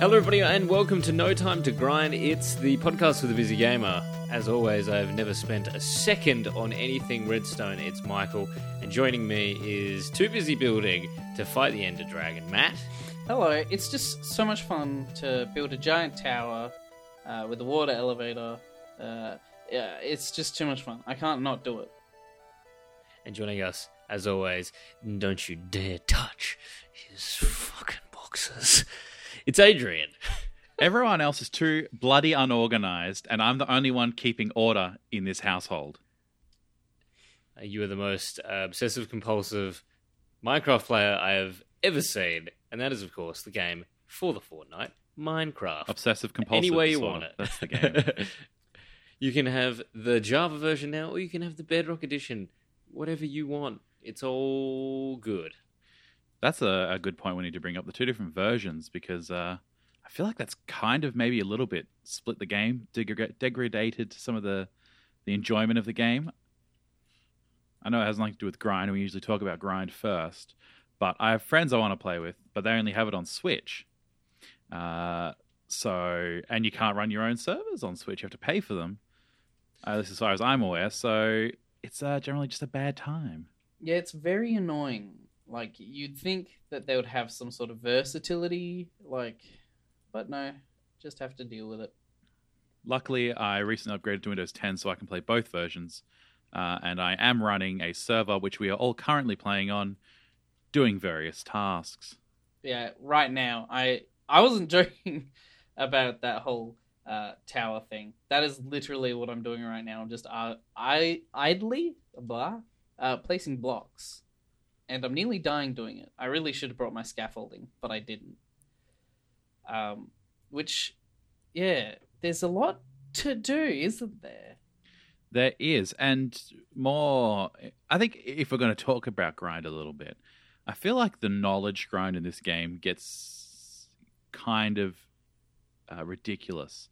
Hello, everybody, and welcome to No Time to Grind. It's the podcast for the busy gamer. As always, I've never spent a second on anything Redstone. It's Michael, and joining me is too busy building to fight the Ender Dragon. Matt, Hello, it's just so much fun to build a giant tower uh, with a water elevator. Uh, yeah, it's just too much fun. I can't not do it. and joining us, as always, don't you dare touch his fucking boxes. It's Adrian. Everyone else is too bloody unorganized, and I'm the only one keeping order in this household. Uh, You are the most uh, obsessive compulsive Minecraft player I have ever seen, and that is, of course, the game for the fortnight, Minecraft. Obsessive compulsive. Any way you want it. That's the game. you can have the Java version now, or you can have the Bedrock edition. Whatever you want. It's all good. That's a, a good point. We need to bring up the two different versions because uh, I feel like that's kind of maybe a little bit split the game, degra- degraded some of the the enjoyment of the game. I know it has nothing to do with grind. We usually talk about grind first, but I have friends I want to play with, but they only have it on Switch. Uh, so, and you can't run your own servers on Switch. You have to pay for them. Uh, this as far as I'm aware. So it's uh, generally just a bad time. Yeah, it's very annoying. Like, you'd think that they would have some sort of versatility, like, but no, just have to deal with it. Luckily, I recently upgraded to Windows 10 so I can play both versions. Uh, and I am running a server which we are all currently playing on, doing various tasks. Yeah, right now, I I wasn't joking about that whole uh, tower thing. That is literally what I'm doing right now. I'm just uh, I idly blah uh, placing blocks, and I'm nearly dying doing it. I really should have brought my scaffolding, but I didn't. Um, which, yeah, there's a lot to do, isn't there? There is, and more. I think if we're going to talk about grind a little bit, I feel like the knowledge grind in this game gets kind of uh, ridiculous.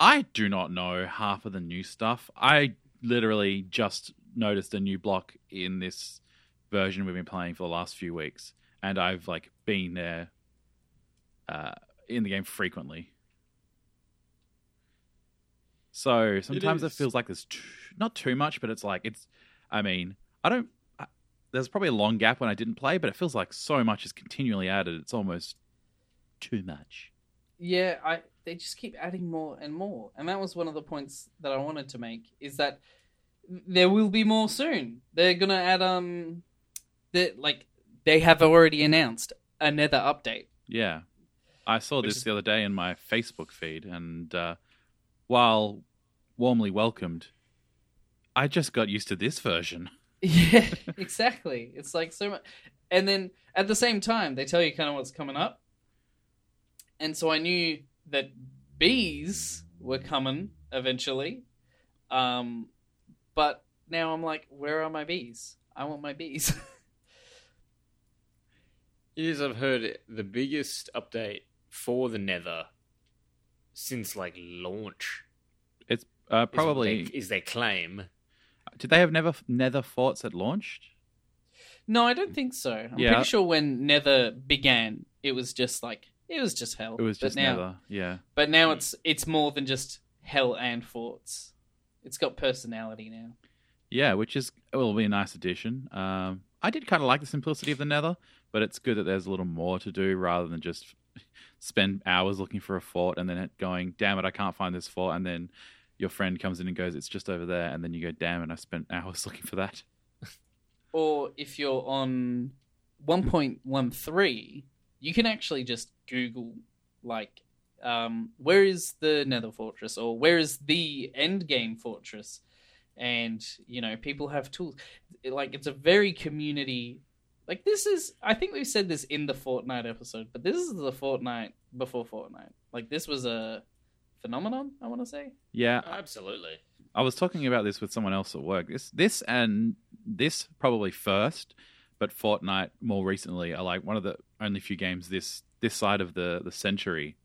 I do not know half of the new stuff. I literally just noticed a new block in this version we've been playing for the last few weeks, and I've like been there uh, in the game frequently. So sometimes it feels like there's too, not too much, but it's like it's. I mean, I don't. I, there's probably a long gap when I didn't play, but it feels like so much is continually added. It's almost too much. Yeah, I they just keep adding more and more, and that was one of the points that I wanted to make is that there will be more soon. They're gonna add um, the like they have already announced another update. Yeah, I saw Which this is- the other day in my Facebook feed, and uh, while warmly welcomed, I just got used to this version. Yeah, exactly. It's like so much, and then at the same time they tell you kind of what's coming up, and so I knew that bees were coming eventually, um, but now I'm like, where are my bees? I want my bees. It is, I've heard, the biggest update for the Nether since like launch. Uh, is probably they- is their claim. did they have never Nether forts that launched? no, I don't think so. I'm Yeah. pretty sure when Nether began, it was just like it was just hell. It was But just now, Nether. Yeah, But now it's it's more than just hell and forts. It's got personality now. yeah, which is will be a nice addition. Um, I did kind of like the simplicity of the Nether, but it's good that there's a little more to do rather than just spend hours looking for a fort and then going, damn it, I can't find this fort, and then your friend comes in and goes, it's just over there, and then you go, damn it, I spent hours looking for that. Or if you're on 1.13, you can actually just Google like um, where is the Nether Fortress or where is the end game fortress, and you know people have tools. Like it's a very community. Like this is, I think we said this in the Fortnite episode, but this is the Fortnite before Fortnite. Like this was a phenomenon. I want to say. Yeah, Absolutely. I was talking about this with someone else at work. This, this, and this probably first, but Fortnite more recently are like one of the only few games this this side of the the century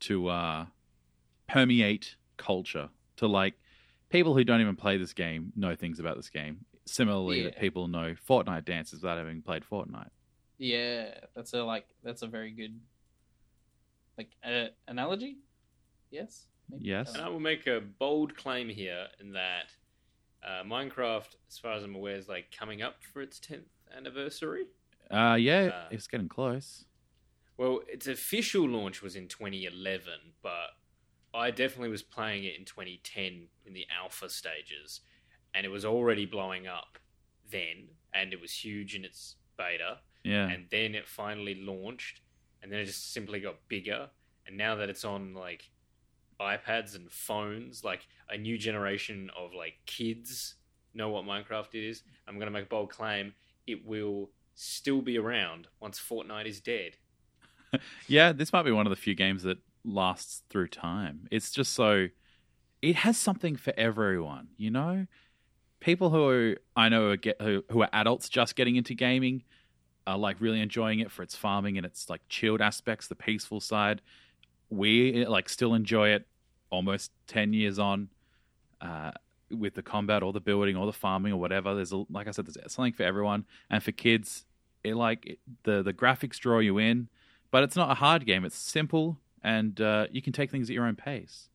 to uh, permeate culture. To like people who don't even play this game know things about this game. Similarly, that people know Fortnite dances without having played Fortnite. Yeah, that's a like that's a very good like uh, analogy. Yes. Maybe? Yes. And I will make a bold claim here in that uh, Minecraft, as far as I'm aware, is like coming up for its 10th anniversary. Uh, yeah, Uh, it's getting close. Well, its official launch was in 2011, but I definitely was playing it in 2010 in the alpha stages, and it was already blowing up then, and it was huge in its beta, Yeah. and then it finally launched, and then it just simply got bigger, and now that it's on like iPads and phones, like a new generation of like kids know what Minecraft is. I'm gonna make a bold claim: it will still be around once Fortnite is dead. Yeah, this might be one of the few games that lasts through time. It's just so it has something for everyone, you know? People who I know are get, who, who are adults just getting into gaming are like really enjoying it for its farming and its like chilled aspects, the peaceful side. We like still enjoy it almost 10 years on uh, with the combat or the building or the farming or whatever. There's a, like I said, there's something for everyone. And for kids, it like it, the the graphics draw you in, but it's not a hard game. It's simple and uh, you can take things at your own pace.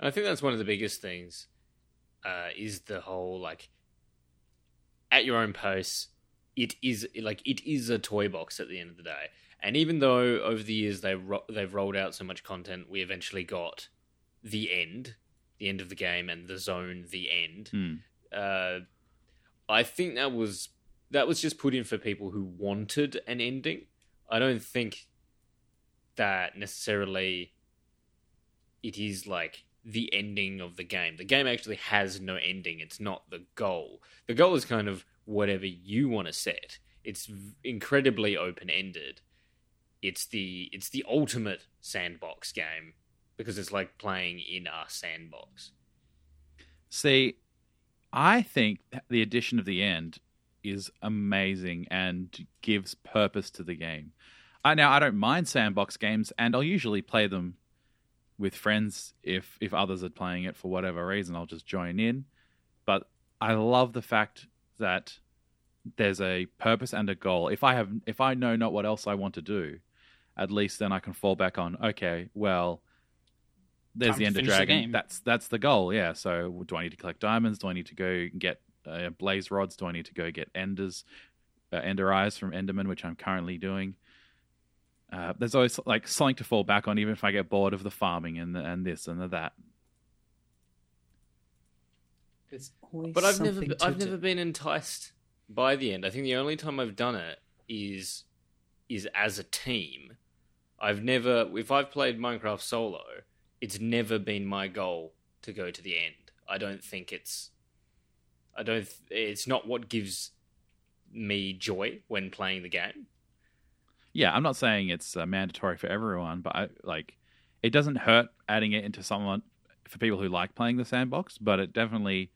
I think that's one of the biggest things uh, is the whole like at your own pace. It is like it is a toy box at the end of the day, and even though over the years they ro- they've rolled out so much content, we eventually got the end, the end of the game, and the zone, the end. Hmm. Uh, I think that was that was just put in for people who wanted an ending. I don't think that necessarily it is like the ending of the game. The game actually has no ending. It's not the goal. The goal is kind of whatever you want to set. It's incredibly open ended. It's the it's the ultimate sandbox game because it's like playing in a sandbox. See, I think the addition of the end is amazing and gives purpose to the game. I now I don't mind sandbox games, and I'll usually play them with friends if if others are playing it for whatever reason. I'll just join in. But I love the fact that there's a purpose and a goal. If I have if I know not what else I want to do, at least then I can fall back on. Okay, well, there's Time the Ender Dragon. that's that's the goal. Yeah. So do I need to collect diamonds? Do I need to go get uh, blaze rods? Do I need to go get enders, uh, ender eyes from Enderman, which I'm currently doing? Uh, there's always like something to fall back on, even if I get bored of the farming and the, and this and the that. There's always But I've never to I've do. never been enticed by the end. I think the only time I've done it is is as a team. I've never if I've played Minecraft solo, it's never been my goal to go to the end. I don't think it's I don't it's not what gives me joy when playing the game. Yeah, I'm not saying it's uh, mandatory for everyone, but I, like it doesn't hurt adding it into someone for people who like playing the sandbox, but it definitely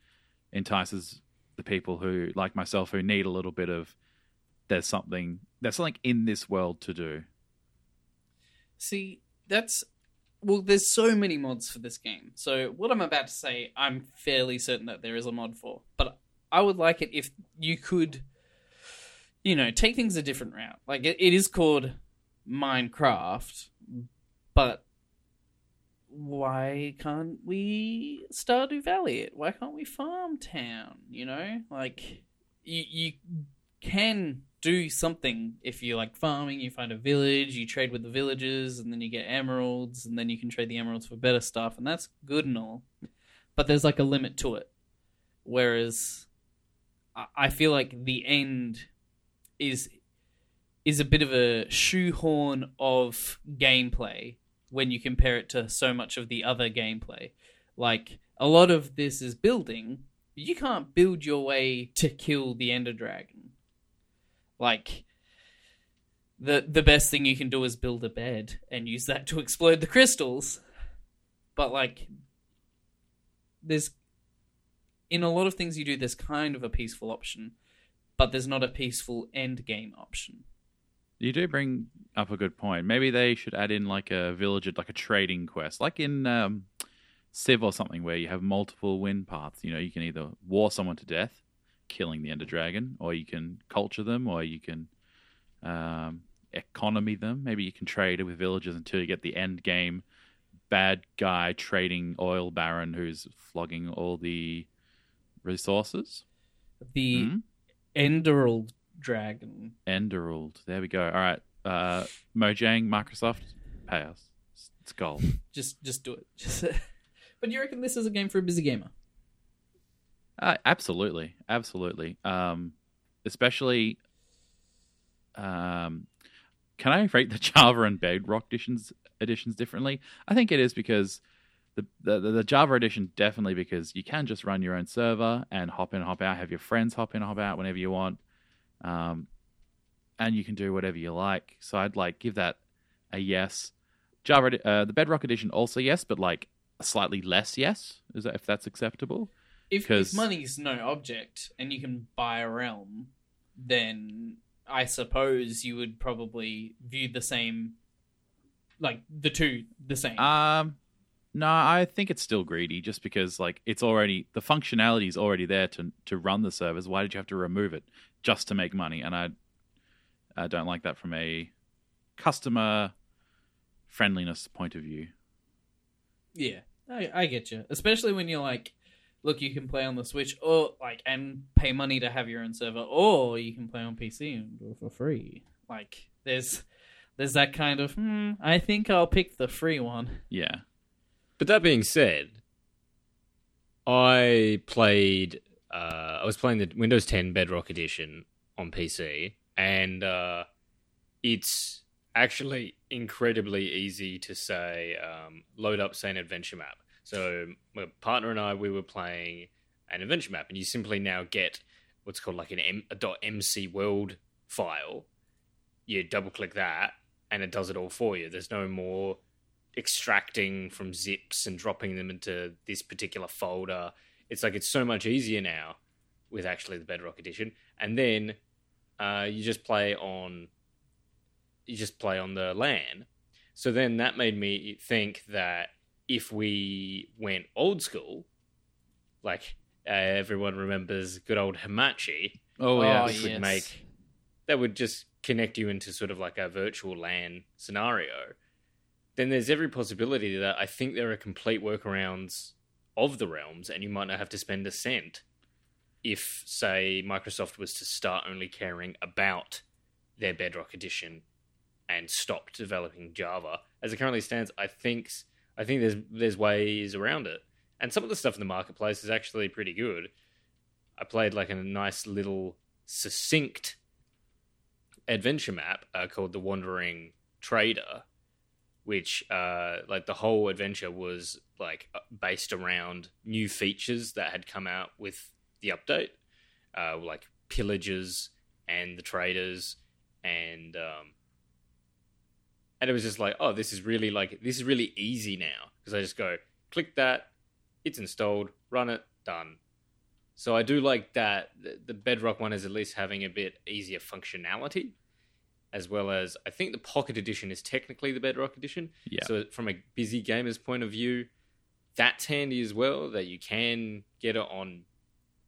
entices the people who like myself who need a little bit of there's something there's something in this world to do. See, that's well. There's so many mods for this game. So what I'm about to say, I'm fairly certain that there is a mod for. But I would like it if you could, you know, take things a different route. Like it, it is called Minecraft, but why can't we Stardew Valley it? Why can't we Farm Town? You know, like you you can do something if you like farming. You find a village, you trade with the villagers, and then you get emeralds, and then you can trade the emeralds for better stuff, and that's good and all. But there's like a limit to it. Whereas I- I feel like the end is is a bit of a shoehorn of gameplay when you compare it to so much of the other gameplay. Like a lot of this is building. You can't build your way to kill the Ender Dragon. Like the the best thing you can do is build a bed and use that to explode the crystals. But like there's in a lot of things you do there's kind of a peaceful option, but there's not a peaceful end game option. You do bring up a good point. Maybe they should add in like a villager, like a trading quest, like in um, Civ or something, where you have multiple win paths. You know, you can either war someone to death, killing the Ender Dragon, or you can culture them, or you can um, economy them. Maybe you can trade with villagers until you get the end game bad guy trading oil baron who's flogging all the resources. The Hmm? Enderal dragon. Enderald. There we go. All right. Uh, Mojang, Microsoft, pay us. It's- It's gold. Just just do it. Just But do you reckon this is a game for a busy gamer? Uh, absolutely, absolutely. Um, especially, um, can I rate the Java and Bedrock editions editions differently? I think it is because the, the the Java edition definitely because you can just run your own server and hop in, hop out, have your friends hop in, hop out whenever you want, um, and you can do whatever you like. So I'd like give that a yes. Java, uh, the Bedrock edition also yes, but like a slightly less yes. Is that if that's acceptable? If, if money's no object and you can buy a realm, then I suppose you would probably view the same, like the two the same. Um, no, I think it's still greedy, just because like it's already the functionality is already there to to run the servers. Why did you have to remove it just to make money? And I, I don't like that from a customer friendliness point of view. Yeah, I, I get you. Especially when you're like, look, you can play on the Switch or like and pay money to have your own server, or you can play on PC and do it for free. Like, there's there's that kind of. Hmm, I think I'll pick the free one. Yeah, But that being said, I played. Uh, I was playing the Windows 10 Bedrock Edition on PC, and uh, it's actually incredibly easy to say um, load up, say, an adventure map. So my partner and I, we were playing an adventure map, and you simply now get what's called like an M- a .mc world file. You double click that, and it does it all for you. There's no more extracting from zips and dropping them into this particular folder. It's like it's so much easier now with actually the Bedrock edition. And then uh, you just play on you just play on the LAN. So then that made me think that if we went old school, like uh, everyone remembers good old Hamachi, Oh, yeah. Oh, which yes. would make that would just connect you into sort of like a virtual LAN scenario. Then there's every possibility that I think there are complete workarounds of the realms, and you might not have to spend a cent if, say, Microsoft was to start only caring about their Bedrock edition and stop developing Java. As it currently stands, I think I think there's there's ways around it, and some of the stuff in the marketplace is actually pretty good. I played like a nice little succinct adventure map uh, called the Wandering Trader, which uh, like the whole adventure was like uh, based around new features that had come out with the update, uh, like pillagers and the traders, and um, and it was just like, oh, this is really like this is really easy now because I just go click that, it's installed, run it, done. So I do like that the- the Bedrock one is at least having a bit easier functionality, as well as I think the Pocket Edition is technically the Bedrock Edition. Yeah. So from a busy gamer's point of view, that's handy as well. That you can get it on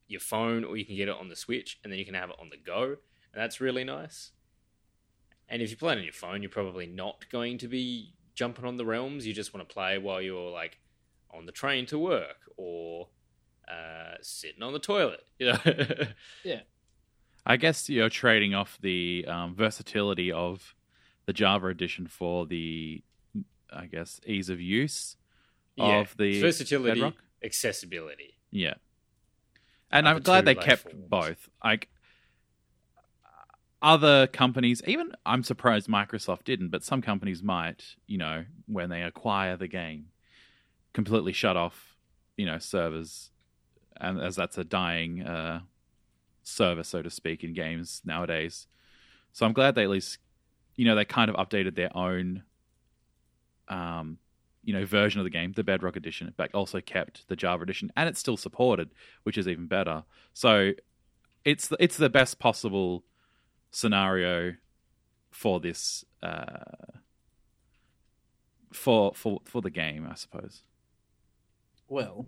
your phone or you can get it on the Switch, and then you can have it on the go, and that's really nice. And if you play it on your phone, you're probably not going to be jumping on the realms. You just want to play while you're like on the train to work or uh, sitting on the toilet. You know. I guess you're trading off the um, versatility of the Java edition for the, I guess, ease of use of the versatility, Bedrock? accessibility. Yeah. And I'm glad they like, kept forms. both. Like other companies, even I'm surprised Microsoft didn't, but some companies might, you know, when they acquire the game, completely shut off, you know, servers, and as that's a dying uh, server, so to speak, in games nowadays. So I'm glad they at least, you know, they kind of updated their own, um, you know, version of the game, the Bedrock edition, but also kept the Java edition, and it's still supported, which is even better. So it's the, it's the best possible scenario for this uh, for for for the game, I suppose. Well,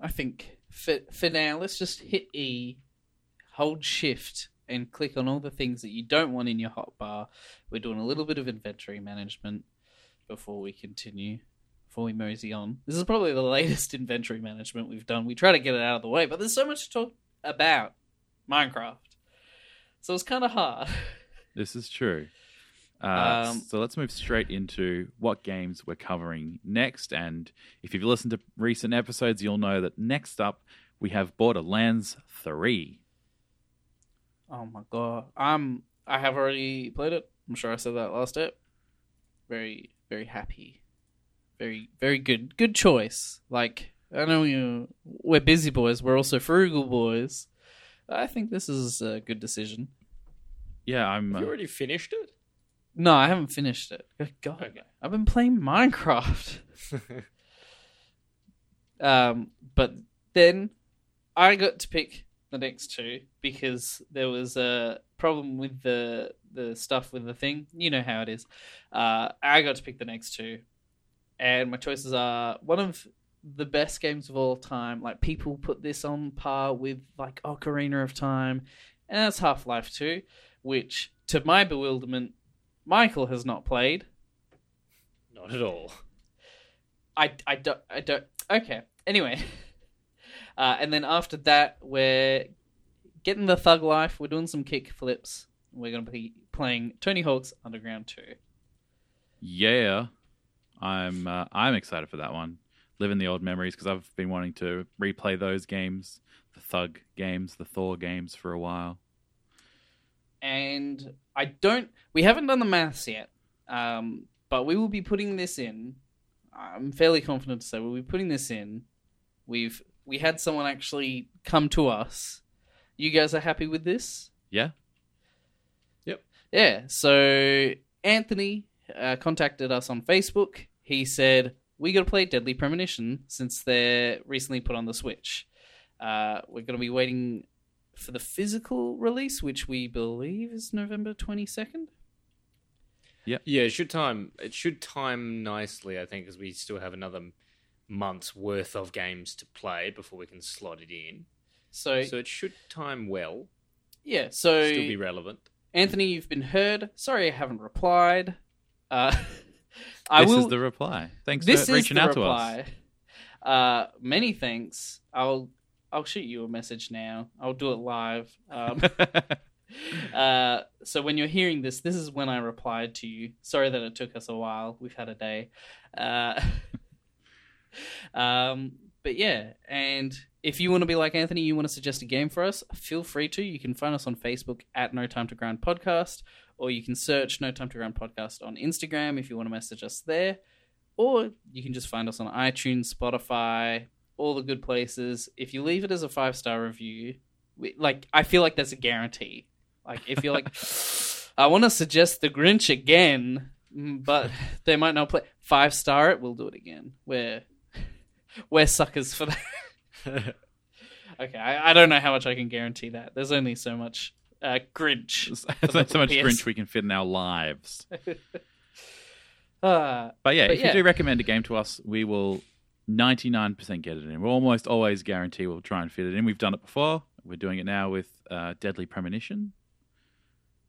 I think for for now, let's just hit E, hold Shift, and click on all the things that you don't want in your hotbar. We're doing a little bit of inventory management before we continue, before we mosey on. This is probably the latest inventory management we've done. We try to get it out of the way, but there's so much to talk about Minecraft. So it's kind of hard. This is true. Uh, Um, so let's move straight into what games we're covering next. And if you've listened to recent episodes, you'll know that next up we have Borderlands 3. Oh my god. I'm I have already played it. I'm sure I said that last step. Very very happy. Very very good. Good choice. Like I know you we're busy boys, we're also frugal boys. I think this is a good decision. Yeah, I'm. Have you Uh, already finished it? No, I haven't finished it. Good God. Okay. I've been playing Minecraft. Um, but then I got to pick the next two because there was a problem with the the stuff with the thing. You know how it is. Uh, I got to pick the next two, and my choices are one of the best games of all time. Like people put this on par with like Ocarina of Time, and that's Half Life Two, which to my bewilderment, Michael has not played. Not at all. I, I don't I don't okay anyway uh, and then after that we're getting the thug life we're doing some kick flips we're going to be playing Tony Hawk's Underground 2 yeah, I'm. Uh, I'm excited for that one. Living the old memories because I've been wanting to replay those games, the Thug games, the Thor games for a while. and I don't we haven't done the maths yet um, but we will be putting this in I'm fairly confident to say we'll be putting this in we've we had someone actually come to us you guys are happy with this Yeah, Yep. Yeah, so Anthony uh, contacted us on Facebook. He said, We got to play Deadly Premonition since they're recently put on the Switch. Uh, we're going to be waiting for the physical release, which we believe is November 22nd. Yeah, Yeah, it should time. It should time nicely, I think, because we still have another month's worth of games to play before we can slot it in. So, So it should time well. yeah, so Still be relevant. Anthony, you've been heard. Sorry I haven't replied. Uh, I this will. is the reply. Thanks this for is reaching the out reply. Uh, many thanks. I'll I'll shoot you a message now. I'll do it live. Um, uh, so when you're hearing this, this is when I replied to you. Sorry that it took us a while. We've had a day. Um, but yeah, and if you want to be like Anthony, you want to suggest a game for us, feel free to. You can find us on Facebook at No Time to Grind Podcast, or you can search No Time to Grind Podcast on Instagram if you want to message us there, or you can just find us on iTunes, Spotify, all the good places. If you leave it as a five star review, we, like I feel like that's a guarantee. Like if you're like, I want to suggest the Grinch again, mm, but they might not play five star it. We'll do it again. We're we're suckers for that. okay, I, I don't know how much I can guarantee that. There's only so much uh, Grinch. There's not so much PS. Grinch we can fit in our lives. Uh, But yeah, But if yeah. you do recommend a game to us, we will 99% get it in. We'll almost always guarantee we'll try and fit it in. We've done it before. We're doing it now with uh, Deadly Premonition.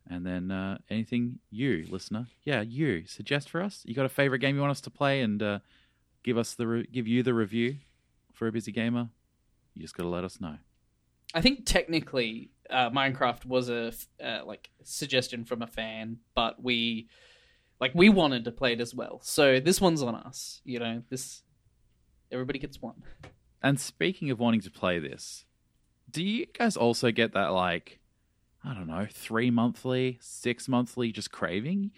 And then uh, anything you, listener, yeah, you suggest for us. You got a favorite game you want us to play and uh, give us the re- give you the review for a busy gamer? You just got to let us know. I think technically uh, Minecraft was a uh, like suggestion from a fan, but we like we wanted to play it as well. So this one's on us. You know, this everybody gets one. And speaking of wanting to play this, do you guys also get that like I don't know, three monthly, six monthly just craving?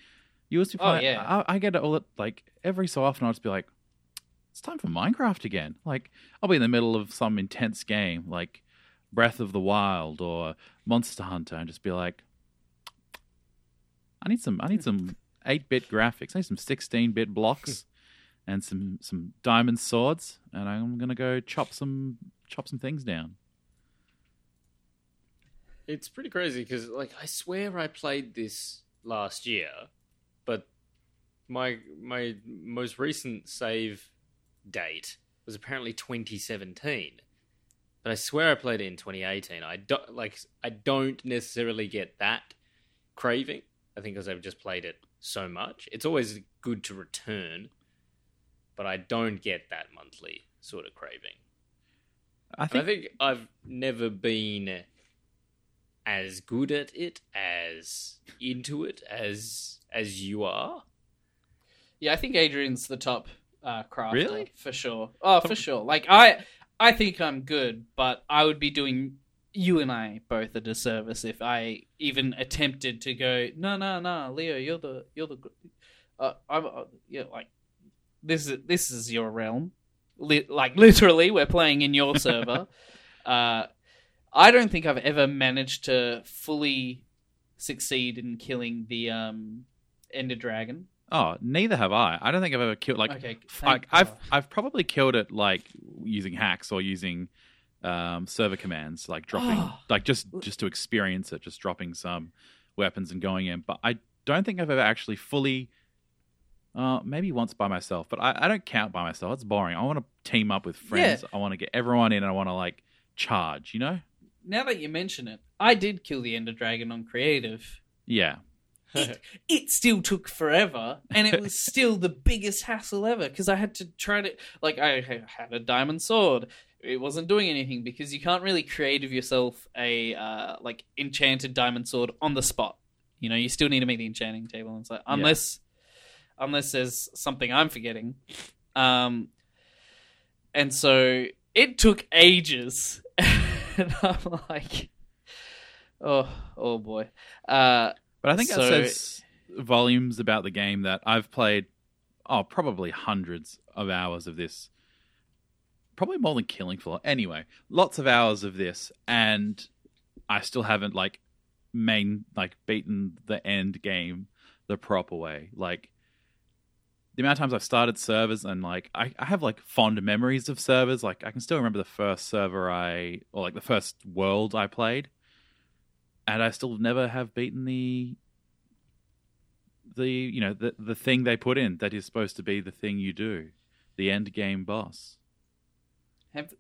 You used to Oh, yeah. I, I get it all like every so often. I'll just be like, it's time for Minecraft again. Like I'll be in the middle of some intense game like Breath of the Wild or Monster Hunter, and just be like, I need some. I need some eight bit graphics. I need some sixteen bit blocks. And some, some diamond swords, and I'm gonna go chop some chop some things down. It's pretty crazy because, like, I swear I played this last year, but my my most recent save date was apparently 2017. but I swear I played it in 2018. I don't like. I don't necessarily get that craving. I think because I've just played it so much. It's always good to return, but I don't get that monthly sort of craving. I I think, think I've never been as good at it as into it as as you are. Yeah, I think Adrian's the top uh, crafter Really? for sure. Oh, for sure. Like I, I think I'm good, but I would be doing you and I both a disservice if I even attempted to go. No, no, no, Leo, you're the you're the. Uh, I'm uh, yeah, like this is this is your realm. Li- like literally, we're playing in your server. uh, I don't think I've ever managed to fully succeed in killing the um, Ender Dragon. Oh, neither have I. I don't think I've ever killed like okay, like I've. I've probably killed it like using hacks or using um, server commands, like dropping like just just to experience it, just dropping some weapons and going in. But I don't think I've ever actually fully. Uh, maybe once by myself, but I, I don't count by myself. It's boring. I want to team up with friends. I want to get everyone in, and I want to like charge. You know? now that you mention it, I did kill the Ender Dragon on creative. Yeah. It it still took forever, and it was still the biggest hassle ever because I had to try to like I had a diamond sword. It wasn't doing anything because you can't really creative yourself a uh, like enchanted diamond sword on the spot. You know, you still need to make the enchanting table and so unless unless there's something I'm forgetting. Um, and so it took ages, and I'm like, oh, oh boy. Uh, But I think So- that says volumes about the game that I've played, oh, probably hundreds of hours of this. Probably more than Killing Floor. Anyway, lots of hours of this, and I still haven't like main like beaten the end game the proper way. Like the amount of times I've started servers and like I, I have like fond memories of servers. Like I can still remember the first server I or like the first world I played and I still never have beaten the the you know the the thing they put in that is supposed to be the thing you do, the end game boss. have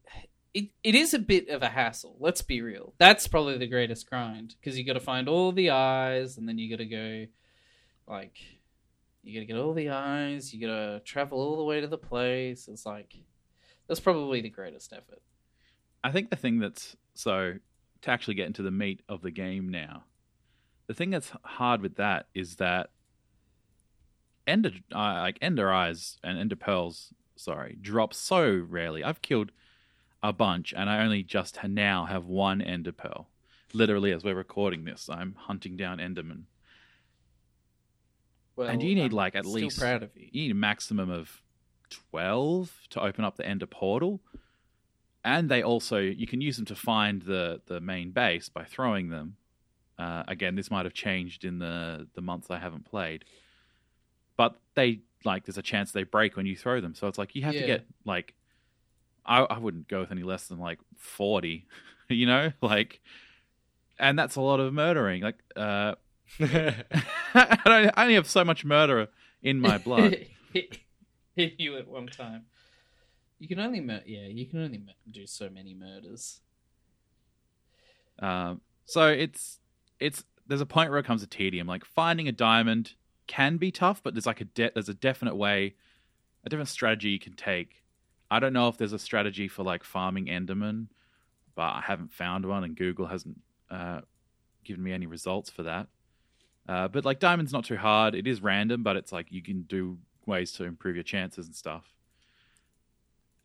it, it is a bit of a hassle. Let's be real. That's probably the greatest grind because you got to find all the eyes, and then you got to go, like, you got to get all the eyes. You got to travel all the way to the place. It's like that's probably the greatest effort. I think the thing that's so to actually get into the meat of the game now, the thing that's hard with that is that Ender uh, like Ender Eyes and Ender Pearls, sorry, drop so rarely. I've killed a bunch, and I only just now have one Ender Pearl. Literally, as we're recording this, I'm hunting down Enderman. Well, And you need, I'm like, at least- proud of you. you need a maximum of 12 to open up the ender portal and they also you can use them to find the the main base by throwing them. Uh, again this might have changed in the the months i haven't played. But they like there's a chance they break when you throw them. So it's like you have to get like I, I wouldn't go with any less than like 40 you know? Like and that's a lot of murdering. Like uh I, don't, I only have so much murder in my blood. Hit you at one time. You can only mur- yeah, you can only mur- do so many murders. Um, so it's it's there's a point where it comes to tedium. Like finding a diamond can be tough, but there's like a de- there's a definite way, a different strategy you can take. I don't know if there's a strategy for like farming Enderman, but I haven't found one, and Google hasn't uh, given me any results for that. Uh, but like diamond's not too hard. It is random, but it's like you can do ways to improve your chances and stuff.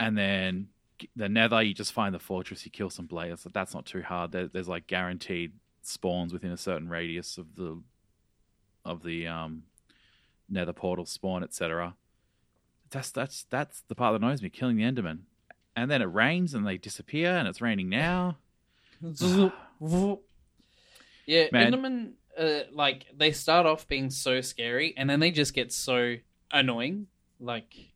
And then the nether, you just find the fortress, you kill some blazes. That's not too hard. There, there's like guaranteed spawns within a certain radius of the of the um, nether portal spawn, etc. That's that's that's the part that annoys me, killing the enderman. And then it rains and they disappear, and it's raining now. yeah, Man. Enderman, uh, like they start off being so scary, and then they just get so annoying. Like,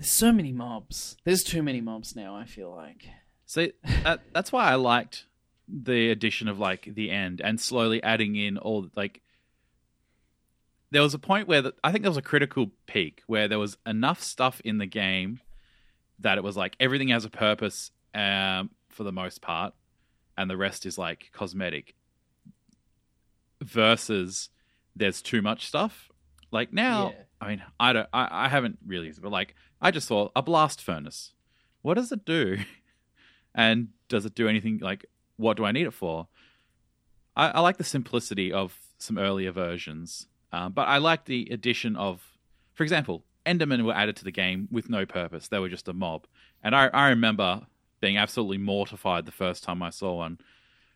there's so many mobs. There's too many mobs now. I feel like. See, that, that's why I liked the addition of like the end and slowly adding in all like. There was a point where the, I think there was a critical peak where there was enough stuff in the game that it was like everything has a purpose um, for the most part, and the rest is like cosmetic. Versus, there's too much stuff. Like now, Yeah. I mean, I don't, I, I haven't really, but like I just saw a blast furnace. What does it do? And does it do anything like what do I need it for? I, I like the simplicity of some earlier versions, um, but I like the addition of, for example, Endermen were added to the game with no purpose. They were just a mob, and I, I remember being absolutely mortified the first time I saw one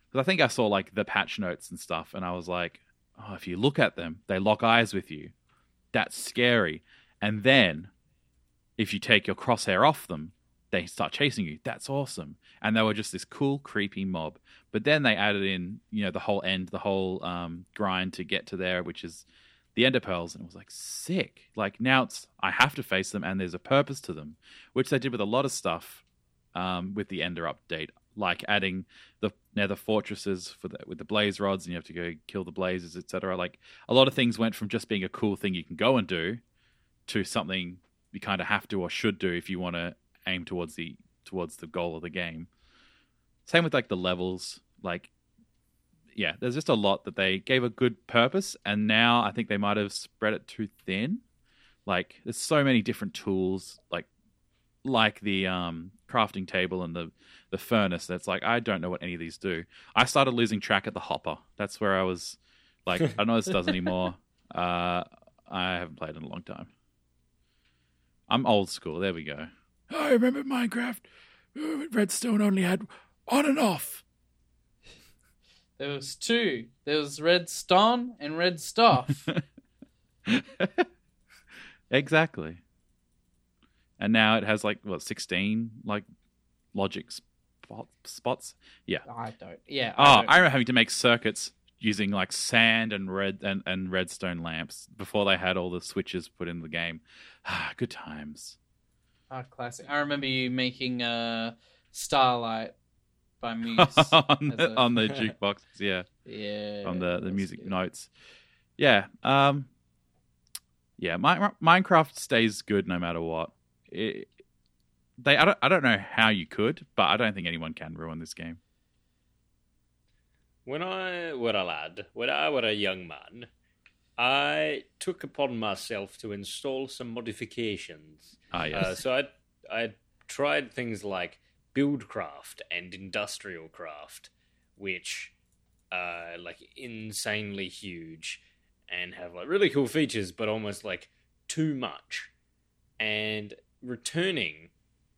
because I think I saw like the patch notes and stuff, and I was like, oh, if you look at them, they lock eyes with you. That's scary. And then, if you take your crosshair off them, they start chasing you. That's awesome. And they were just this cool, creepy mob. But then they added in, you know, the whole end, the whole um, grind to get to there, which is the ender pearls, and it was like sick. Like now it's I have to face them, and there's a purpose to them, which they did with a lot of stuff um, with the ender update, like adding the nether fortresses for the, with the blaze rods, and you have to go kill the blazes, etc. Like a lot of things went from just being a cool thing you can go and do to something you kind of have to or should do if you want to aim towards the towards the goal of the game. Same with like the levels, like yeah, there's just a lot that they gave a good purpose, and now I think they might have spread it too thin. Like there's so many different tools, like like the um, crafting table and the the furnace. That's like I don't know what any of these do. I started losing track at the hopper. That's where I was like, I don't know if this does anymore. Uh, I haven't played in a long time. I'm old school. There we go. I remember Minecraft. Redstone only had on and off. There was two. There was redstone and Red stuff. exactly. And now it has like what sixteen like logic spot, spots. Yeah. I don't. Yeah. Oh, I I remember having to make circuits using like sand and red and, and redstone lamps before they had all the switches put in the game. Ah, good times. Ah, classic. I remember you making uh, Starlight by Muse. on, the, a- on the jukeboxes, yeah. yeah. on the, the music good. notes. Yeah. Um yeah, Mi- Minecraft stays good no matter what. It, they I don't I don't know how you could, but I don't think anyone can ruin this game. When I were a lad, when I were a young man, I took upon myself to install some modifications. Ah yes. Uh, so I I tried things like buildcraft and industrial craft, which are like insanely huge and have like really cool features, but almost like too much. And returning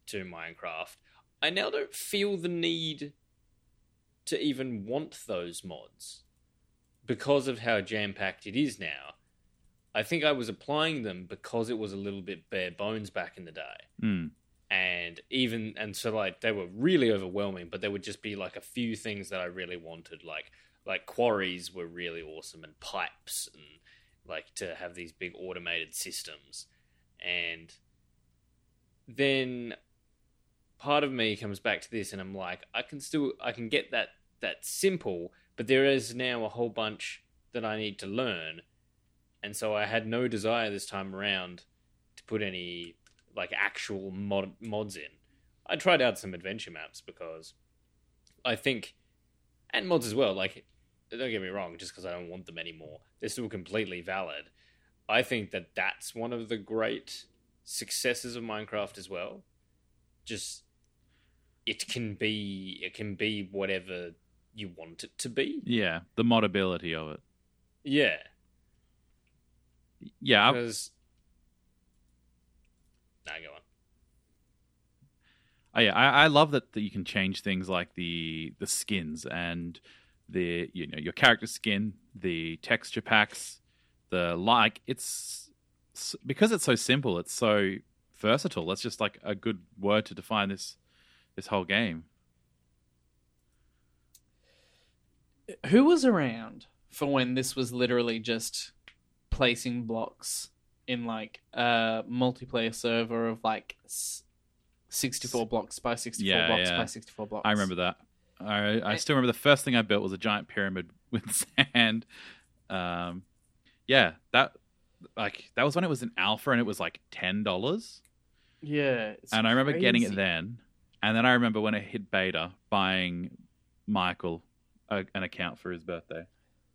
to Minecraft, I now don't feel the need to even want those mods because of how jam packed it is now. I think I was applying them because it was a little bit bare bones back in the day. Mm. And even and so like they were really overwhelming, but there would just be like a few things that I really wanted, like like quarries were really awesome and pipes and like to have these big automated systems. And then part of me comes back to this and I'm like, I can still I can get that that simple, but there is now a whole bunch that I need to learn. And so I had no desire this time around to put any like actual mod mods in. I tried out some adventure maps because I think and mods as well, like don't get me wrong, just because I don't want them anymore, they're still completely valid. I think that that's one of the great successes of Minecraft as well. Just it can be it can be whatever you want it to be. Yeah, the modability of it. Yeah, Yeah, because nah, go on. Oh, yeah, I, I love that, that you can change things like the the skins and the you know your character skin, the texture packs, the like. It's because it's so simple. It's so versatile. That's just like a good word to define this this whole game. Who was around for when this was literally just placing blocks in like a multiplayer server of like 64 blocks by 64 Yeah, blocks yeah. by 64 blocks? I remember that. I I still remember the first thing I built was a giant pyramid with sand. Um, yeah, that like that was when it was an alpha and it was like ten dollars. Yeah, it's and I remember getting it then. And then I remember when it hit beta, buying Michael a, an account for his birthday.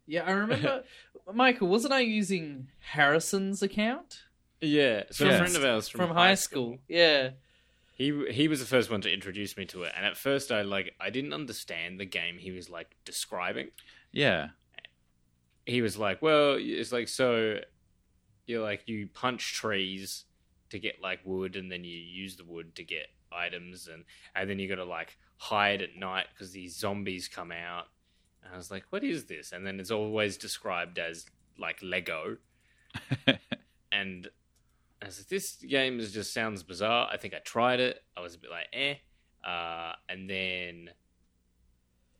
Yeah, I remember. Michael, wasn't I using Harrison's account Yeah, so Yeah. a friend of ours from, from, high school? Yeah, He he was the first one to introduce me to it, and at first I like I didn't understand the game he was like describing. Yeah. He was like, "Well, it's like so, you're like you punch trees to get like wood, and then you use the wood to get items, and and then you got to like hide at night because these zombies come out." And I was like, "What is this?" And then it's always described as like Lego, and I was like, this game is just sounds bizarre. I think I tried it. I was a bit like, eh. Uh, and then,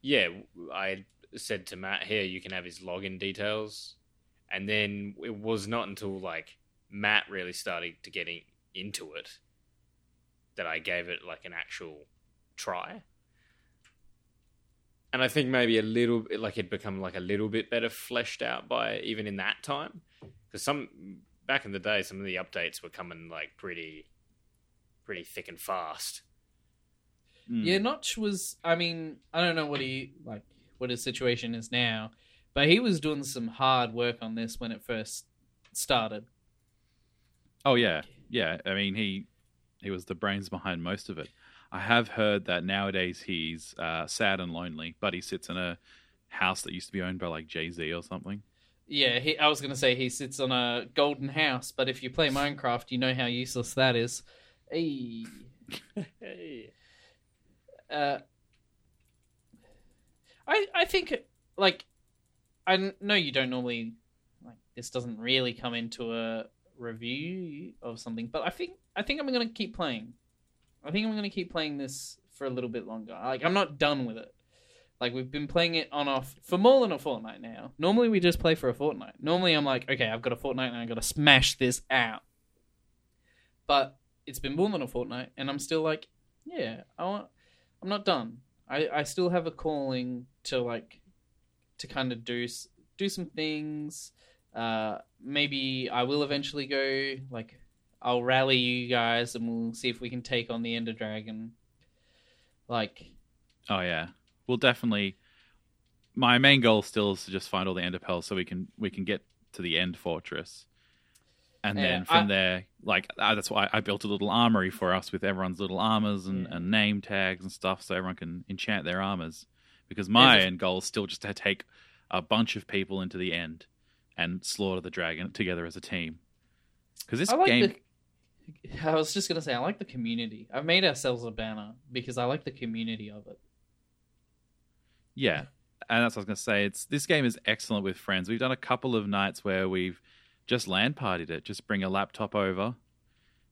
yeah, I said to Matt, here, you can have his login details. And then it was not until like Matt really started to getting into it that I gave it like an actual try. And I think maybe a little bit like it become like a little bit better fleshed out by even in that time because some back in the day some of the updates were coming like pretty pretty thick and fast Mm. yeah. Notch was. I mean, I don't know what he like, what his situation is now, but he was doing some hard work on this when it first started. Oh yeah, yeah. I mean, he he was the brains behind most of it. I have heard that nowadays he's uh, sad and lonely, but he sits in a house that used to be owned by like Jay Z or something. Yeah, he, I was gonna say he sits on a golden house, but if you play Minecraft, you know how useless that is. Hey. hey. Uh, I I think like I know you don't normally like this doesn't really come into a review of something, but I think I think I'm gonna keep playing. I think I'm gonna keep playing this for a little bit longer. Like I'm not done with it. Like we've been playing it on off for more than a fortnight now. Normally we just play for a fortnight. Normally I'm like, okay, I've got a fortnight and I got to smash this out. But it's been more than a fortnight, and I'm still like, yeah, I want. I'm not done. I I still have a calling to like to kind of do do some things. Uh, maybe I will eventually go like I'll rally you guys and we'll see if we can take on the Ender Dragon. Like Oh yeah, we'll definitely. My main goal still is to just find all the ender pearls so we can we can get to the end fortress, and Yeah, then from I- there, like uh, that's why I built a little armory for us with everyone's little armors and, Yeah. and name tags and stuff, so everyone can enchant their armors. Because my end goal is still just to take a bunch of people into the end and slaughter the dragon together as a team. Because this I like game, the. I was just gonna say I like the community. I've made ourselves a banner because I like the community of it. Yeah, and that's what I was going to say. It's this game is excellent with friends. We've done a couple of nights where we've just land partied it. Just bring a laptop over,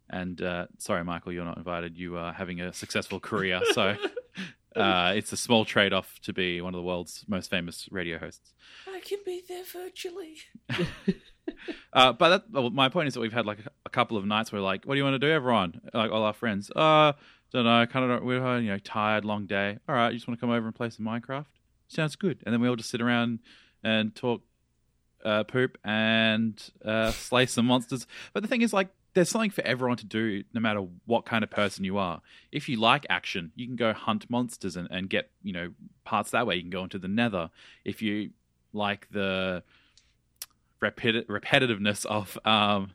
and uh, sorry, Michael, you're not invited. You are having a successful career, so uh, it's a small trade off to be one of the world's most famous radio hosts. i can be there virtually Uh, but that, well, my point is that we've had like a, a couple of nights where like, what do you want to do, everyone? Like all our friends. Uh, don't know. Kind of. We're uh, you know tired, long day. All right, you just want to come over and play some Minecraft? Sounds good. And then we all just sit around and talk uh, poop and uh, slay some monsters. But the thing is, like, there's something for everyone to do, no matter what kind of person you are. If you like action, you can go hunt monsters and, and get you know parts that way. You can go into the Nether. If you like the repeti- repetitiveness of um,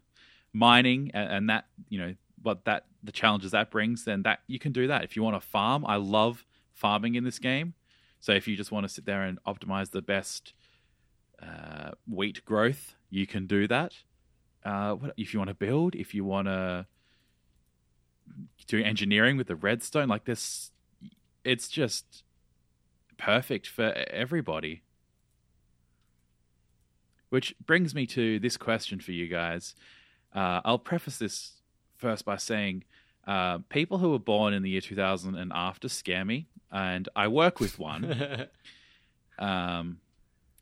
mining and, and that you know what that the challenges that brings, then that you can do that. If you want to farm, I love farming in this game. So if you just want to sit there and optimize the best uh, wheat growth, you can do that. Uh, what, if you want to build, if you want to do engineering with the redstone, like this, it's just perfect for everybody. Which brings me to this question for you guys. Uh, I'll preface this first by saying uh, people who were born in the year 2000 and after scare me, and I work with one. um,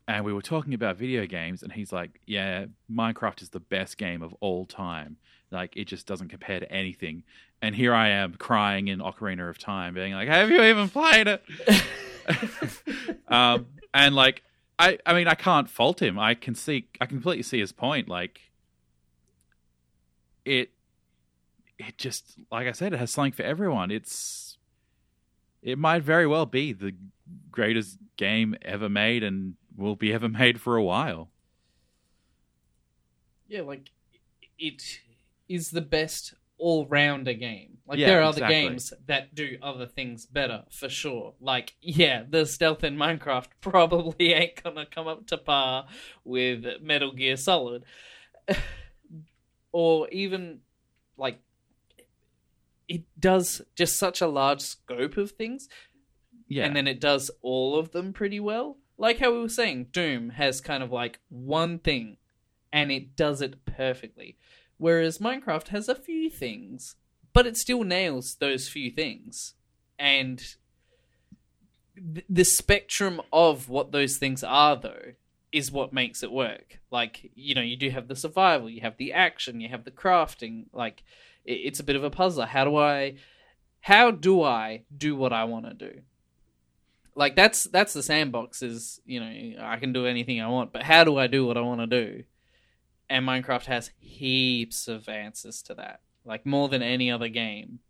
and we were talking about video games, and he's like, "Yeah, Minecraft is the best game of all time. Like, it just doesn't compare to anything." And here I am crying in Ocarina of Time, being like, "Have you even played it?" um, and like, I, I mean, I can't fault him. I can see, I completely see his point. Like, it, it just like I said, it has something for everyone. It's it might very well be the greatest game ever made and will be ever made for a while. Yeah, like it is the best all rounder game. Like Yeah, there are other games that do other things better for sure. Like yeah, the stealth in Minecraft probably ain't gonna come up to par with Metal Gear Solid, or even like it does just such a large scope of things Yeah, and then it does all of them pretty well. Like how we were saying, Doom has kind of like one thing, and it does it perfectly. Whereas Minecraft has a few things, but it still nails those few things. And th- the spectrum of what those things are, though, is what makes it work. Like, you know, you do have the survival, you have the action, you have the crafting. Like, it- it's a bit of a puzzler. How do I. How do I do what I want to do? Like that's that's the sandbox is you know i can do anything i want but how do i do what i want to do and minecraft has heaps of answers to that like more than any other game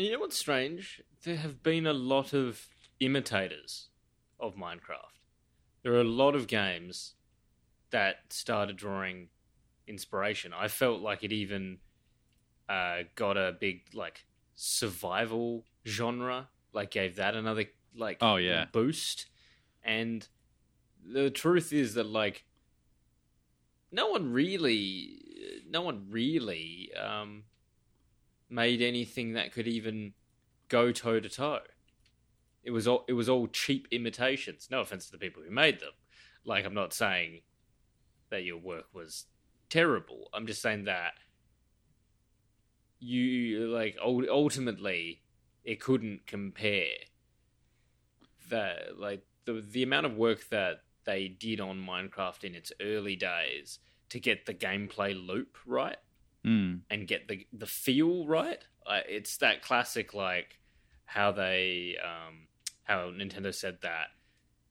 you know what's strange? There have been a lot of imitators of Minecraft. There are a lot of games that started drawing inspiration. I felt like it even uh, got a big like survival genre, like gave that another like Oh, yeah. boost. And the truth is that like no one really, no one really um, made anything that could even go toe to toe. It was all it was all cheap imitations. No offense to the people who made them. Like I'm not saying that your work was terrible. I'm just saying that you like ultimately it couldn't compare that like the the amount of work that they did on Minecraft in its early days to get the gameplay loop right Mm. and get the the feel right. Uh, it's that classic like how they um, how Nintendo said that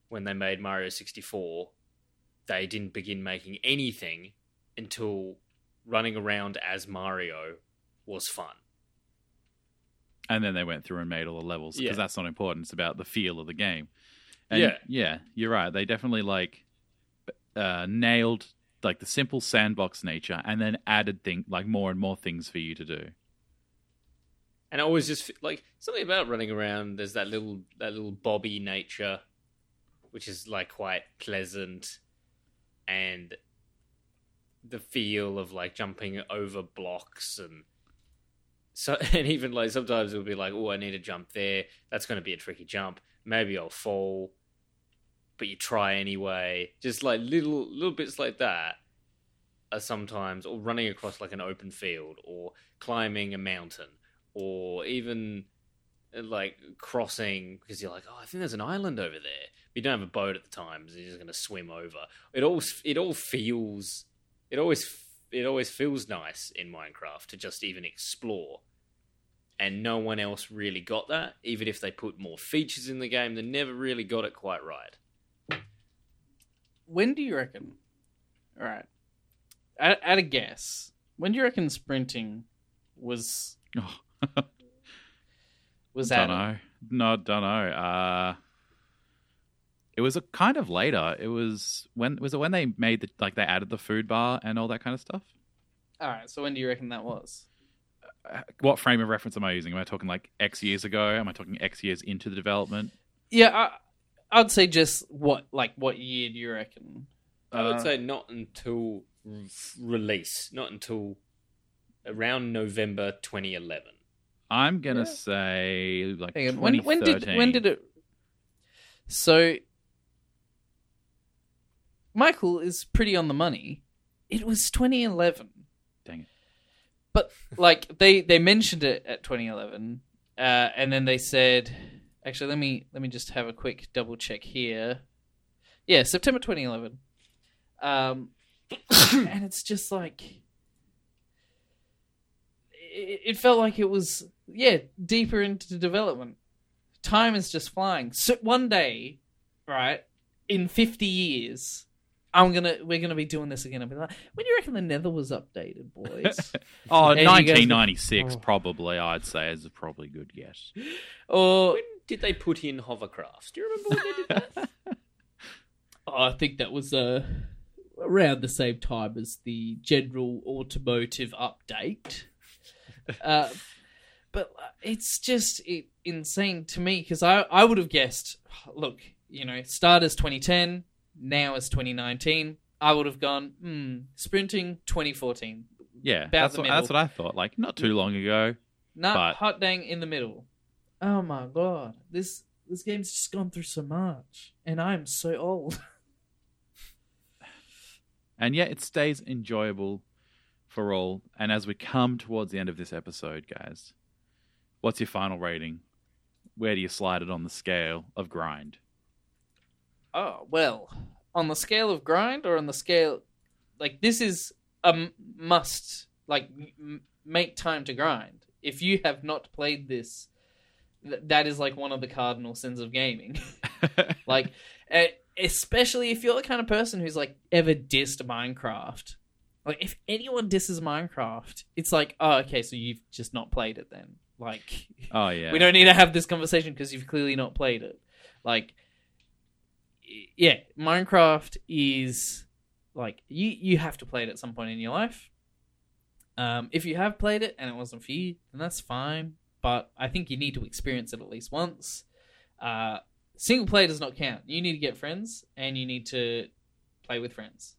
when they made Mario 64, they didn't begin making anything until running around as Mario was fun. And then they went through and made all the levels because Yeah. that's not important. It's about the feel of the game. And Yeah. yeah, you're right. They definitely like uh, nailed like the simple sandbox nature, and then added thing like more and more things for you to do. And I always just like something about running around. There's that little that little bobby nature, which is like quite pleasant, and the feel of like jumping over blocks and so and even like sometimes it'll be like, oh, I need to jump there. That's going to be a tricky jump. Maybe I'll fall, but you try anyway. Just like little little bits like that are sometimes, or running across like an open field, or climbing a mountain, or even uh, like crossing because you're like, oh, I think there's an island over there. But you don't have a boat at the time, so you're just going to swim over. It all it all feels it always it always feels nice in Minecraft to just even explore. And no one else really got that. Even if they put more features in the game, they never really got it quite right. when do you reckon all right at, at a guess when do you reckon sprinting was Oh, was don't that know. No, don't know. Uh, it was a kind of later. It was when was it when they made the like they added the food bar and all that kind of stuff. all right so when do you reckon that was What frame of reference am I using? Am I talking like X years ago? Am I talking X years into the development? yeah I, i'd say just what like what year do you reckon I would Uh, say not until r- release, not until around November 2011. I'm gonna Yeah. say like Hang on, when, when did 2013. when did it? So, Michael is pretty on the money. It was 2011, Dang it. But like they they mentioned it at 2011, uh, and then they said, actually, let me let me just have a quick double check here. Yeah, September 2011. Um, and it's just like it, it felt like it was yeah deeper into development time is just flying so one day right in 50 years I'm gonna we're gonna be doing this again. I'll be like, when do you reckon the Nether was updated, boys? Oh, And you guys- 1996 Oh. probably. I'd say is a probably good guess. or When did they put in hovercrafts? Do you remember when they did that? oh, I think that was uh, around the same time as the general automotive update. uh, but uh, it's just it, insane to me because I I would have guessed. Look, you know, start as 2010, now as 2019. I would have gone, hmm, sprinting 2014. Yeah, About that's the what, that's what I thought. Like not too long ago. Not But- hot dang in the middle. Oh my god, this this game's just gone through so much, and I'm so old. and yet it stays enjoyable for all. And as we come towards the end of this episode, guys, what's your final rating? Where do you slide it on the scale of grind? Oh well, on the scale of grind, or on the scale, like this is a must. Like m- make time to grind. If you have not played this, th- that is like one of the cardinal sins of gaming. like, especially if you're the kind of person who's like ever dissed Minecraft. Like, if anyone disses Minecraft, it's like, oh, okay, so you've just not played it then. Like, oh yeah, we don't need to have this conversation because you've clearly not played it. Like, yeah, Minecraft is like you you have to play it at some point in your life. Um, if you have played it and it wasn't for you, then that's fine. But I think you need to experience it at least once. Uh, single player does not count. You need to get friends and you need to play with friends.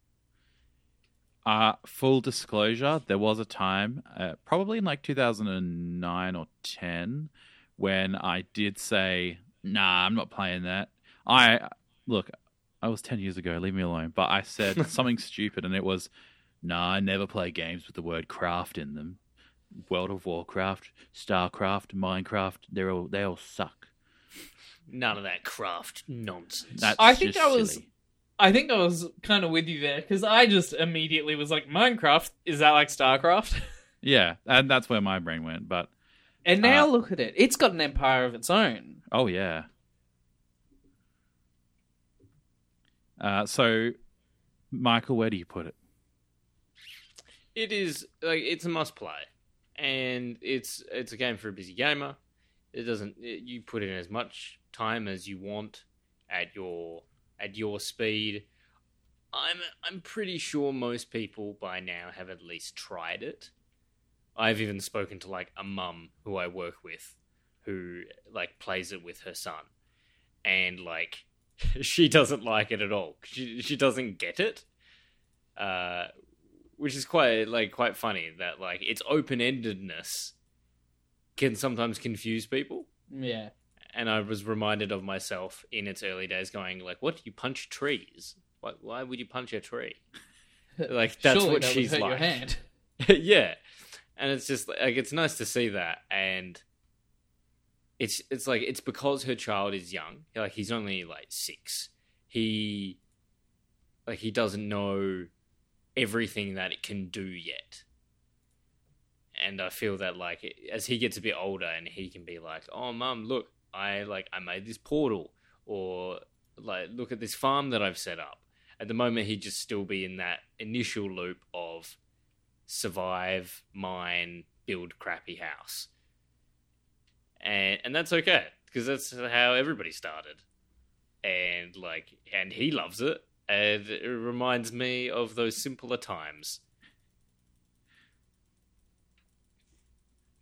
Uh, full disclosure, there was a time, uh, probably in like 2009 or 10, when I did say, nah, I'm not playing that. I, look, I was 10 years ago, leave me alone. But I said something stupid, and it was, nah, I never play games with the word craft in them. World of Warcraft, Starcraft, Minecraft, they're all, they all suck. None of that craft nonsense. That's I think I was- silly. I think I was kind of with you there because I just immediately was like, Minecraft is that like StarCraft? Yeah, and that's where my brain went. But, And now Uh, look at it. It's got an empire of its own. oh, yeah. Uh, so, Michael, where do you put it? It is like it's a must play, and it's it's a game for a busy gamer. It doesn't it, you put in as much time as you want at your at your speed. I'm I'm pretty sure most people by now have at least tried it. I've even spoken to like a mum who I work with, who like plays it with her son, and like she doesn't like it at all. She she doesn't get it. Uh, which is quite like quite funny that like its open endedness can sometimes confuse people. Yeah. And I was reminded of myself in its early days, going like, "What do you punch trees? Why, why would you punch a tree? Like that's Surely what that she's like." Your hand. yeah, and it's just like it's nice to see that, and it's it's like it's because her child is young. Like he's only like six. He like he doesn't know everything that it can do yet. And I feel that like as he gets a bit older and he can be like, "Oh, mum, look, I like I made this portal," or like, "Look at this farm that I've set up." At the moment, he'd just still be in that initial loop of survive, mine, build crappy house. And and that's okay because that's how everybody started. And like and he loves it and it reminds me of those simpler times.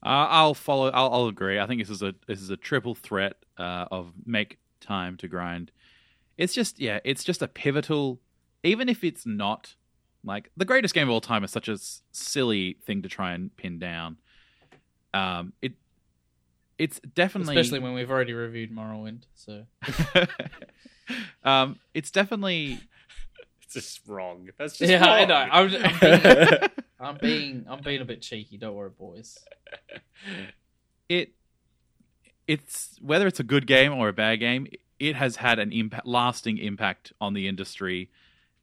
Uh, I'll follow. I'll, I'll agree. I think this is a this is a triple threat uh, of make time to grind. It's just yeah, it's just a pivotal. Even if it's not like the greatest game of all time is such a silly thing to try and pin down. Um, it it's definitely Especially when we've already reviewed Morrowind. So um, it's definitely It's just wrong. That's just yeah, I know. I'm, I'm, being, I'm being I'm being a bit cheeky. Don't worry, boys. it it's whether it's a good game or a bad game it has had an impact lasting impact on the industry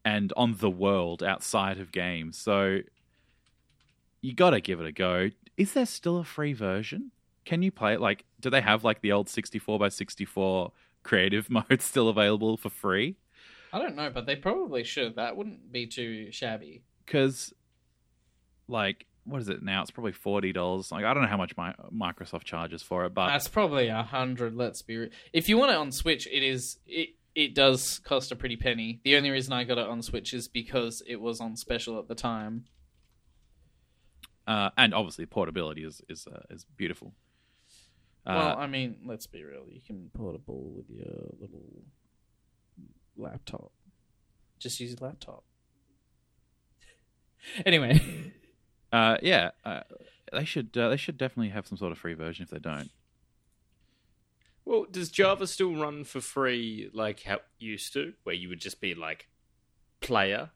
and on the world outside of games so you gotta give it a go is there still a free version can you play it like do they have like the old 64 by 64 creative mode still available for free I don't know, but they probably should. That wouldn't be too shabby. because like what is it now it's probably $40 like i don't know how much my microsoft charges for it but That's probably a hundred. Let's be. Re- if you want it on Switch, it is it. It does cost a pretty penny. The only reason I got it on Switch is because it was on special at the time. uh, and obviously portability is is uh, is beautiful well, uh, I mean, let's be real. You can portable with your little laptop. Just use your laptop. anyway, uh, yeah uh, they should uh, they should definitely have some sort of free version if they don't Well, does Java still run for free like how it used to, where you would just be like player?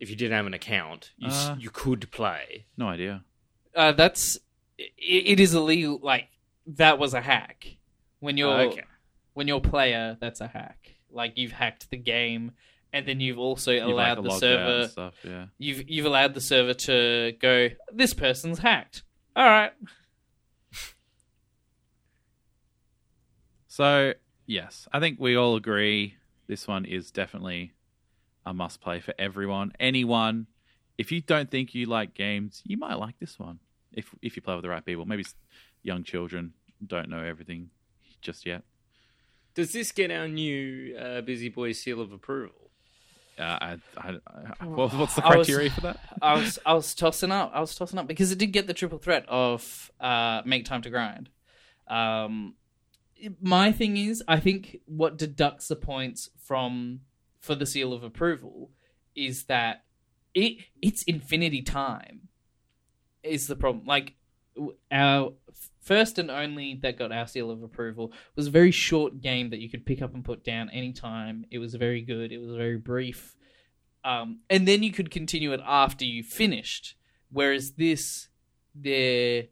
If you didn't have an account, you s Uh. you could play. no idea uh, that's it, it is illegal. Like that was a hack. When you're Oh, okay. when you're a player, that's a hack. Like you've hacked the game, and then you've also You've, like, allowed the out and server. stuff yeah You've you've allowed the server to go. This person's hacked. All right. So, yes, I think we all agree this one is definitely a must play for everyone. Anyone, if you don't think you like games, you might like this one if if you play with the right people. Maybe young children don't know everything just yet. Does this get our new uh, Busy Boy seal of approval? Uh, I, I, I, what- what's the I was- criteria for that? I was I was tossing up. I was tossing up because it did get the triple threat of uh, make time to grind. Um, my thing is, I think what deducts the points from for the seal of approval is that it it's infinity time is the problem. Like our first and only that got our seal of approval was a very short game that you could pick up and put down anytime. It was very good. It was very brief. Um, and then you could continue it after you finished. Whereas this, there,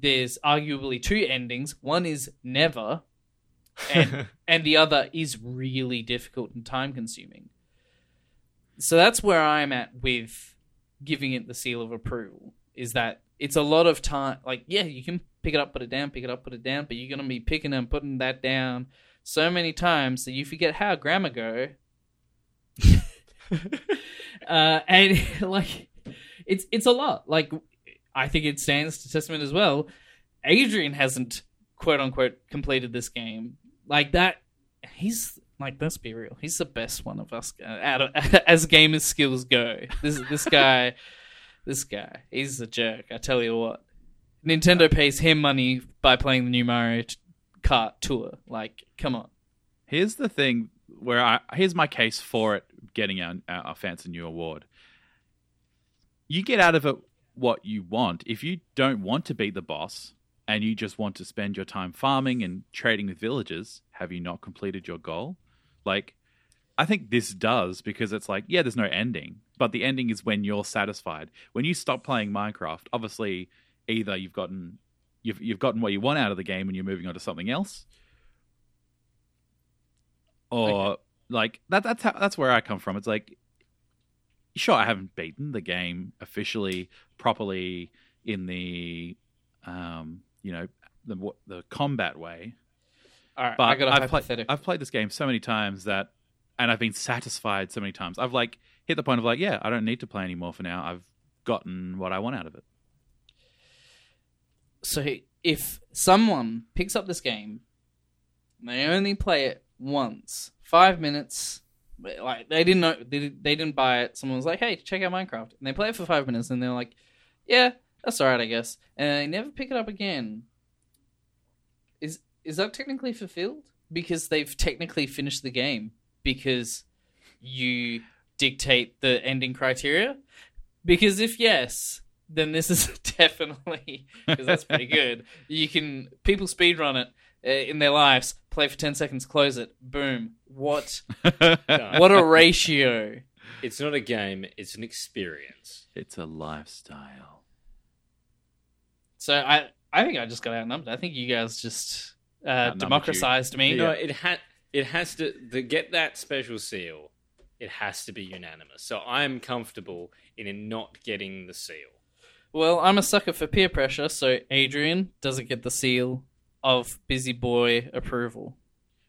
there's arguably two endings. One is never, and and the other is really difficult and time consuming. So that's where I'm at with giving it the seal of approval. Is that it's a lot of time. Like, yeah, you can pick it up, put it down, pick it up, put it down, but you're gonna be picking and putting that down so many times that you forget how grammar go. uh, and like, it's it's a lot. Like, I think it stands to testament as well. Adrian hasn't quote unquote completed this game like that. He's like, let's be real. He's the best one of us uh, out of, as gamers skills go. This this guy, this guy, he's a jerk. I tell you what. Nintendo pays him money by playing the new Mario Kart Tour. Like, come on. Here's the thing where I here's my case for it getting our, our fancy new award. You get out of it what you want. If you don't want to beat the boss and you just want to spend your time farming and trading with villagers, have you not completed your goal? Like I think this does because it's like, yeah, there's no ending, but the ending is when you're satisfied. When you stop playing Minecraft, obviously either you've gotten you've you've gotten what you want out of the game and you're moving on to something else, or like that that's how that's where I come from. It's like sure I haven't beaten the game officially properly in the um you know the the combat way, All right, but I got a I've played hypothetical. I've played this game so many times that and I've been satisfied so many times. I've like hit the point of like yeah I don't need to play anymore for now. I've gotten what I want out of it. so if someone picks up this game they only play it once five minutes like they didn't know they, they didn't buy it someone was like hey check out minecraft and they play it for five minutes and they're like yeah that's all right i guess and they never pick it up again is is that technically fulfilled because they've technically finished the game because you dictate the ending criteria because if yes then this is definitely because that's pretty good. You can people speed run it uh, in their lives, play for ten seconds, close it, boom. What No, what a ratio! it's not a game; it's an experience. it's a lifestyle. So I I think I just got outnumbered. I think you guys just uh, Outnumbered you. democratized me. No, it had it has to to get that special seal. It has to be unanimous. So I'm comfortable in it not getting the seal. Well, I'm a sucker for peer pressure, so Adrian doesn't get the seal of busy boy approval.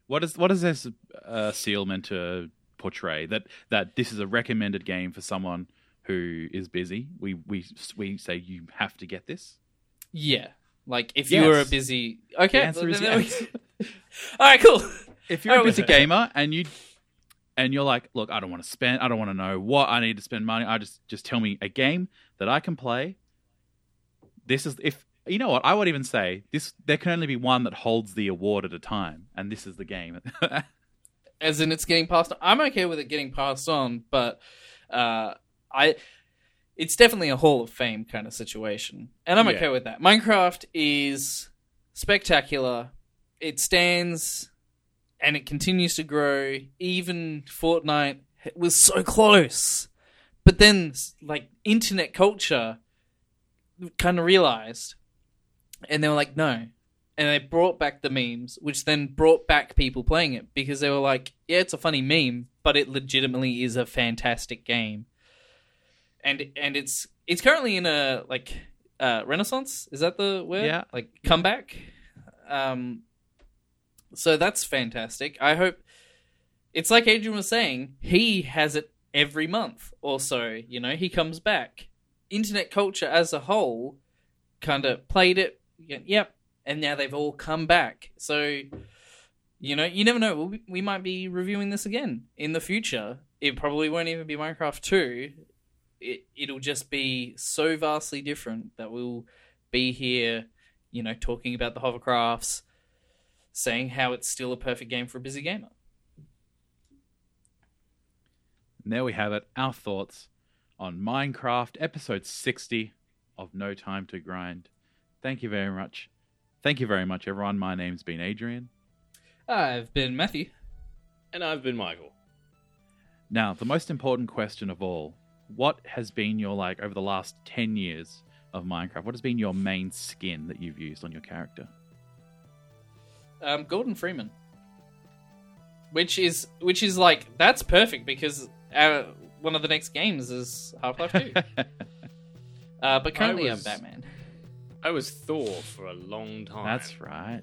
What is what is this? a seal meant to portray? That that this is a recommended game for someone who is busy. We we we say you have to get this. Yeah. Like if Yes. you are a busy okay, The answer is then- then we- yes. All right, cool. If you're a Oh, busy gamer and you and you're like, look, I don't want to spend, I don't want to know what I need to spend money. I just just tell me a game that I can play. This is if you know what I would even say this. There can only be one that holds the award at a time, and this is the game. As in it's getting passed on. I'm okay with it getting passed on, but uh I it's definitely a Hall of Fame kind of situation. And I'm Yeah. okay with that. Minecraft is spectacular. It stands and it continues to grow. Even Fortnite was so close. But then like internet culture kind of realized and they were like no and they brought back the memes which then brought back people playing it because they were like yeah it's a funny meme but it legitimately is a fantastic game and and it's it's currently in a like uh renaissance is that the word Yeah. like comeback um so that's fantastic. I hope it's like adrian was saying he has it every month or so you know he comes back. Internet culture as a whole kind of played it yep and now they've all come back. So you know you never know. We might be reviewing this again in the future. It probably won't even be minecraft 2 it, it'll just be so vastly different that we'll be here you know talking about the hovercrafts saying how it's still a perfect game for a busy gamer And there we have it. Our thoughts on Minecraft, episode 60 of No Time to Grind. Thank you very much. Thank you very much, everyone. My name's been Adrian. i've been matthew And I've been Michael. Now, the most important question of all what has been your, like, over the last 10 years of Minecraft, what has been your main skin that you've used on your character? Um, Gordon Freeman, which is which is like that's perfect because uh, one of the next games is Half Life Two. uh, but currently was- I'm Batman, I was Thor for a long time. That's right.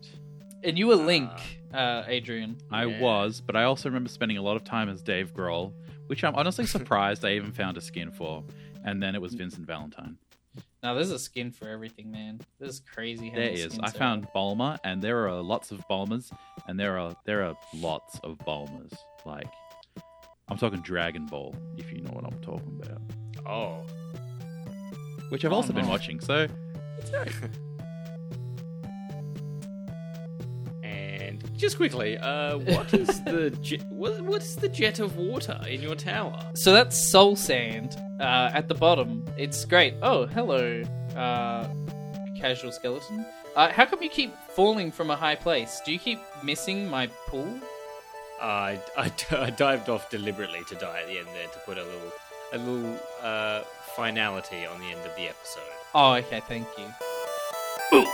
and you were Link, uh, Adrian. I Yeah. was, but I also remember spending a lot of time as Dave Grohl, which I'm honestly surprised I even found a skin for. And then it was Vincent Valentine. Now there's a skin for everything, man. This is crazy. How There many is. skins I there found Bulma, and there are lots of Bulmas, and there are there are lots of Bulmas. Like, I'm talking Dragon Ball, if you know what I'm talking about. Oh. Which I've Oh, also been watching. So And just quickly, uh, what is the je- what, what's the jet of water in your tower? So that's Soul Sand uh, at the bottom. It's great. Oh, hello, uh, casual skeleton. Uh, how come you keep falling from a high place? Do you keep missing my pool? I, I, I dived off deliberately to die at the end there to put a little a little uh, finality on the end of the episode. Oh, okay. Thank you.